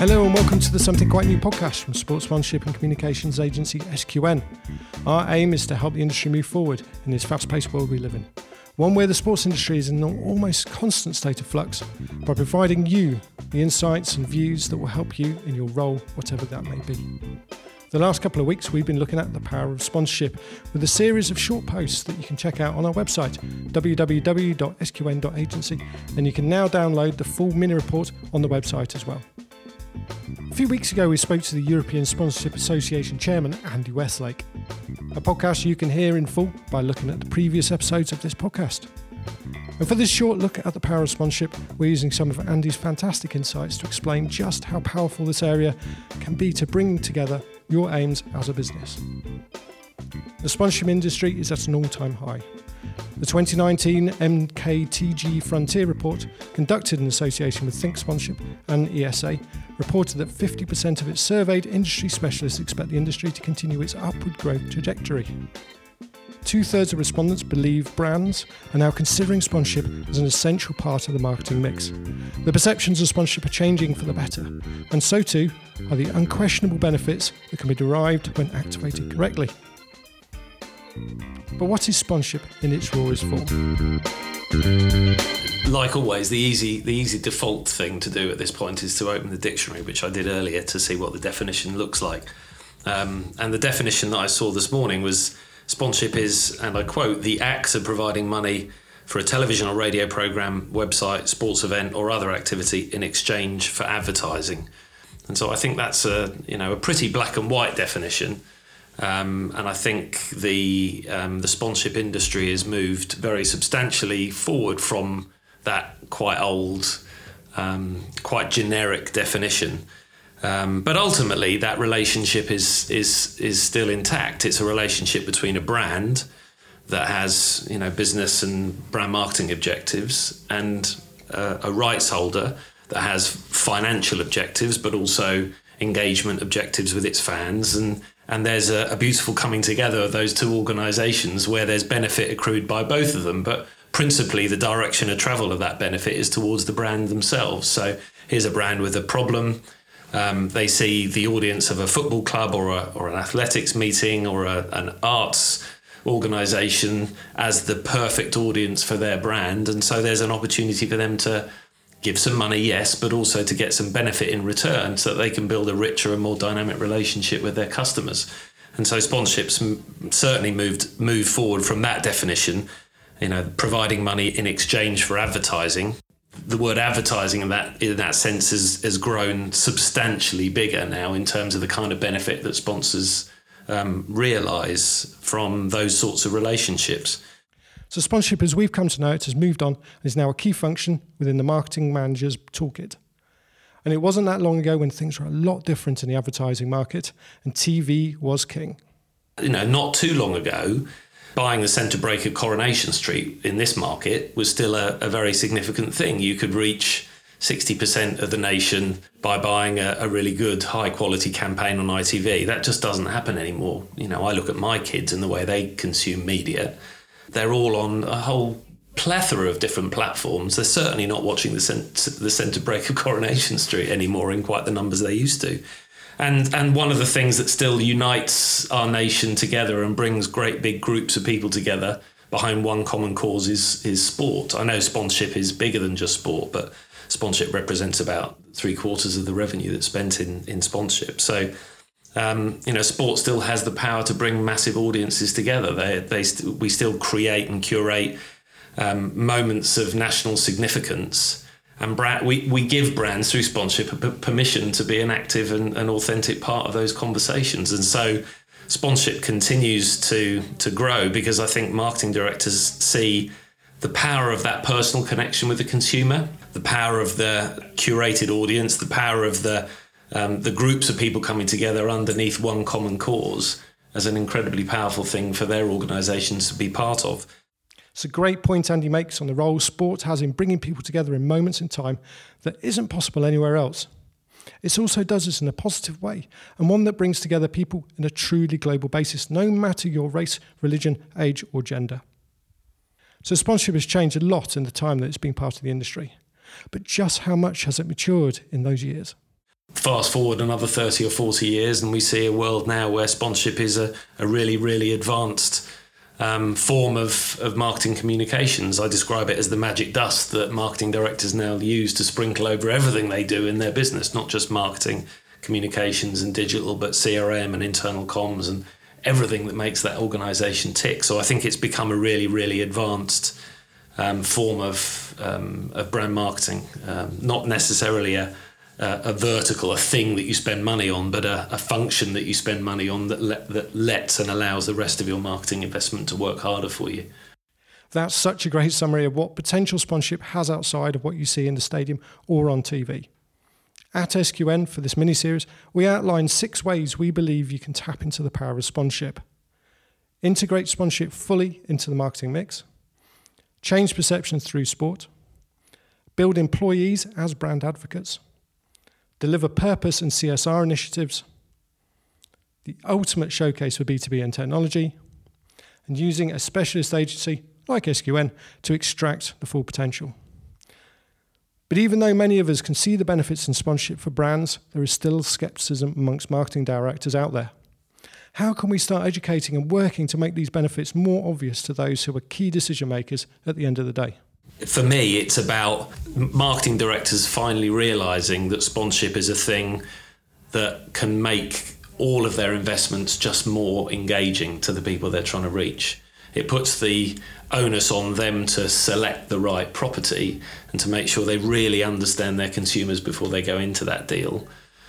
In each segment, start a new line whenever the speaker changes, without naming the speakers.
Hello and welcome to the Something Quite New podcast from sports sponsorship and communications agency SQN. Our aim is to help the industry move forward in this fast paced world we live in. One where the sports industry is in an almost constant state of flux by providing you the insights and views that will help you in your role, whatever that may be. The last couple of weeks, we've been looking at the power of sponsorship with a series of short posts that you can check out on our website, www.sqn.agency, and you can now download the full mini report on the website as well. A few weeks ago, we spoke to the European Sponsorship Association chairman, Andy Westlake. A podcast you can hear in full by looking at the previous episodes of this podcast. And for this short look at the power of sponsorship, we're using some of Andy's fantastic insights to explain just how powerful this area can be to bring together your aims as a business. The sponsorship industry is at an all time high. The 2019 MKTG Frontier report, conducted in association with Think Sponsorship and ESA, reported that 50% of its surveyed industry specialists expect the industry to continue its upward growth trajectory. Two thirds of respondents believe brands are now considering sponsorship as an essential part of the marketing mix. The perceptions of sponsorship are changing for the better, and so too are the unquestionable benefits that can be derived when activated correctly. But what is sponsorship in its rawest form?
Like always, the easy the easy default thing to do at this point is to open the dictionary, which I did earlier to see what the definition looks like. Um, and the definition that I saw this morning was sponsorship is, and I quote, the act of providing money for a television or radio program, website, sports event, or other activity in exchange for advertising. And so I think that's a you know a pretty black and white definition. Um, and I think the um, the sponsorship industry has moved very substantially forward from that quite old, um, quite generic definition. Um, but ultimately, that relationship is is is still intact. It's a relationship between a brand that has you know business and brand marketing objectives and uh, a rights holder that has financial objectives, but also engagement objectives with its fans and and there's a, a, beautiful coming together of those two organisations where there's benefit accrued by both of them, but principally the direction of travel of that benefit is towards the brand themselves. So here's a brand with a problem. Um, they see the audience of a football club or, a, or an athletics meeting or a, an arts organisation as the perfect audience for their brand, and so there's an opportunity for them to give some money, yes, but also to get some benefit in return so that they can build a richer and more dynamic relationship with their customers. And so sponsorships certainly moved moved forward from that definition, you know, providing money in exchange for advertising. The word advertising in that in that sense has, has grown substantially bigger now in terms of the kind of benefit that sponsors um, realize from those sorts of relationships.
So, sponsorship, as we've come to know it, has moved on and is now a key function within the marketing manager's toolkit. And it wasn't that long ago when things were a lot different in the advertising market and TV was king.
You know, not too long ago, buying the centre break of Coronation Street in this market was still a, a very significant thing. You could reach 60% of the nation by buying a, a, really good high quality campaign on ITV. That just doesn't happen anymore. You know, I look at my kids and the way they consume media they're all on a whole plethora of different platforms. They're certainly not watching the, the centre break of Coronation Street anymore in quite the numbers they used to. And, and one of the things that still unites our nation together and brings great big groups of people together behind one common cause is, is sport. I know sponsorship is bigger than just sport, but sponsorship represents about three quarters of the revenue that's spent in, in sponsorship. So um, you know, sport still has the power to bring massive audiences together. They, they st- we still create and curate um, moments of national significance, and brand, we, we give brands through sponsorship permission to be an active and, and authentic part of those conversations. And so, sponsorship continues to to grow because I think marketing directors see the power of that personal connection with the consumer, the power of the curated audience, the power of the um, the groups of people coming together underneath one common cause as an incredibly powerful thing for their organisations to be part of.
It's a great point Andy makes on the role sport has in bringing people together in moments in time that isn't possible anywhere else. It also does this in a positive way and one that brings together people in a truly global basis, no matter your race, religion, age, or gender. So, sponsorship has changed a lot in the time that it's been part of the industry. But just how much has it matured in those years?
Fast forward another 30 or 40 years, and we see a world now where sponsorship is a, a really, really advanced um, form of, of marketing communications. I describe it as the magic dust that marketing directors now use to sprinkle over everything they do in their business, not just marketing, communications, and digital, but CRM and internal comms and everything that makes that organization tick. So I think it's become a really, really advanced um, form of, um, of brand marketing, um, not necessarily a uh, a vertical, a thing that you spend money on, but a, a function that you spend money on that, le- that lets and allows the rest of your marketing investment to work harder for you.
That's such a great summary of what potential sponsorship has outside of what you see in the stadium or on TV. At SQN for this mini series, we outline six ways we believe you can tap into the power of sponsorship. Integrate sponsorship fully into the marketing mix, change perceptions through sport, build employees as brand advocates deliver purpose and CSR initiatives, the ultimate showcase for B2B and technology, and using a specialist agency like SQN to extract the full potential. But even though many of us can see the benefits in sponsorship for brands, there is still skepticism amongst marketing directors out there. How can we start educating and working to make these benefits more obvious to those who are key decision makers at the end of the day?
For me, it's about marketing directors finally realizing that sponsorship is a thing that can make all of their investments just more engaging to the people they're trying to reach. It puts the onus on them to select the right property and to make sure they really understand their consumers before they go into that deal.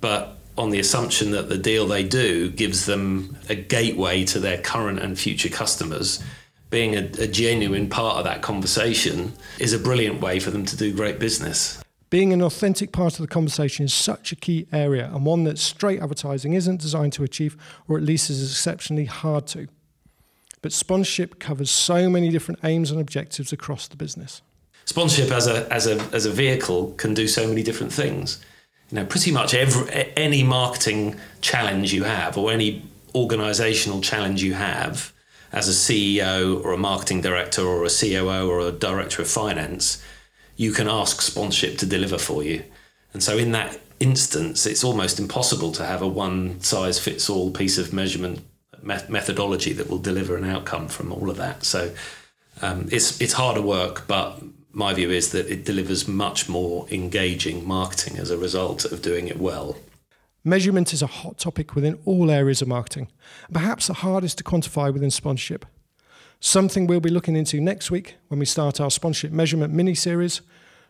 But on the assumption that the deal they do gives them a gateway to their current and future customers being a, a genuine part of that conversation is a brilliant way for them to do great business.
Being an authentic part of the conversation is such a key area and one that straight advertising isn't designed to achieve, or at least is exceptionally hard to. But sponsorship covers so many different aims and objectives across the business.
Sponsorship as a, as a, as a vehicle can do so many different things. You know, pretty much every, any marketing challenge you have or any organizational challenge you have as a CEO or a marketing director or a COO or a director of finance, you can ask sponsorship to deliver for you. And so, in that instance, it's almost impossible to have a one size fits all piece of measurement methodology that will deliver an outcome from all of that. So, um, it's it's harder work, but my view is that it delivers much more engaging marketing as a result of doing it well.
Measurement is a hot topic within all areas of marketing, perhaps the hardest to quantify within sponsorship. Something we'll be looking into next week when we start our sponsorship measurement mini series,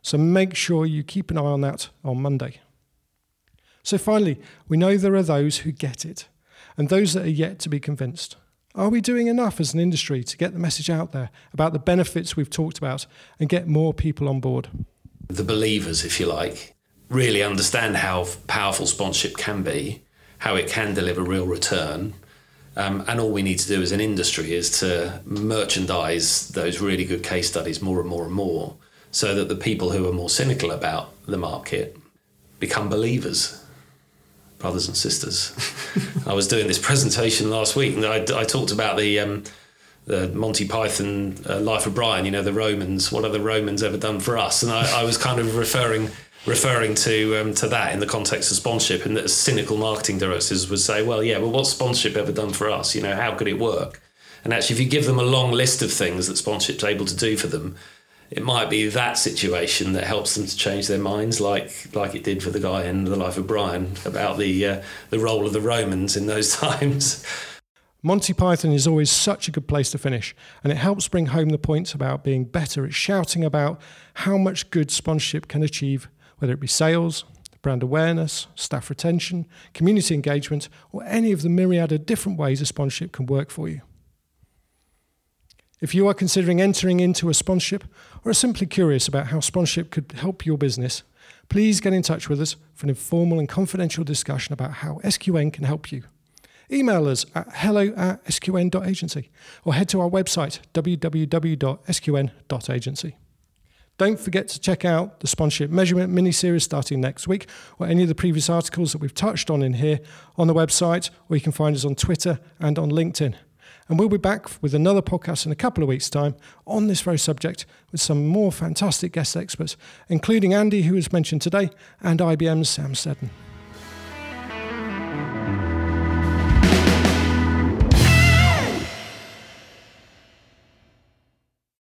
so make sure you keep an eye on that on Monday. So, finally, we know there are those who get it and those that are yet to be convinced. Are we doing enough as an industry to get the message out there about the benefits we've talked about and get more people on board?
The believers, if you like, really understand how powerful sponsorship can be, how it can deliver real return. Um, and all we need to do as an industry is to merchandise those really good case studies more and more and more so that the people who are more cynical about the market become believers brothers and sisters. I was doing this presentation last week, and I, I talked about the um, the Monty Python uh, Life of Brian. You know, the Romans. What have the Romans ever done for us? And I, I was kind of referring referring to um, to that in the context of sponsorship, and that cynical marketing directors would say, "Well, yeah, well, what's sponsorship ever done for us? You know, how could it work?" And actually, if you give them a long list of things that sponsorship's able to do for them, it might be that situation that helps them to change their minds, like like it did for the guy in the Life of Brian about the uh, the role of the Romans in those times.
Monty Python is always such a good place to finish, and it helps bring home the points about being better at shouting about how much good sponsorship can achieve whether it be sales, brand awareness, staff retention, community engagement, or any of the myriad of different ways a sponsorship can work for you. If you are considering entering into a sponsorship or are simply curious about how sponsorship could help your business, please get in touch with us for an informal and confidential discussion about how SQN can help you. Email us at hello at sqn.agency or head to our website www.sqn.agency. Don't forget to check out the sponsorship measurement mini series starting next week, or any of the previous articles that we've touched on in here on the website, or you can find us on Twitter and on LinkedIn. And we'll be back with another podcast in a couple of weeks' time on this very subject with some more fantastic guest experts, including Andy, who was mentioned today, and IBM's Sam Seddon.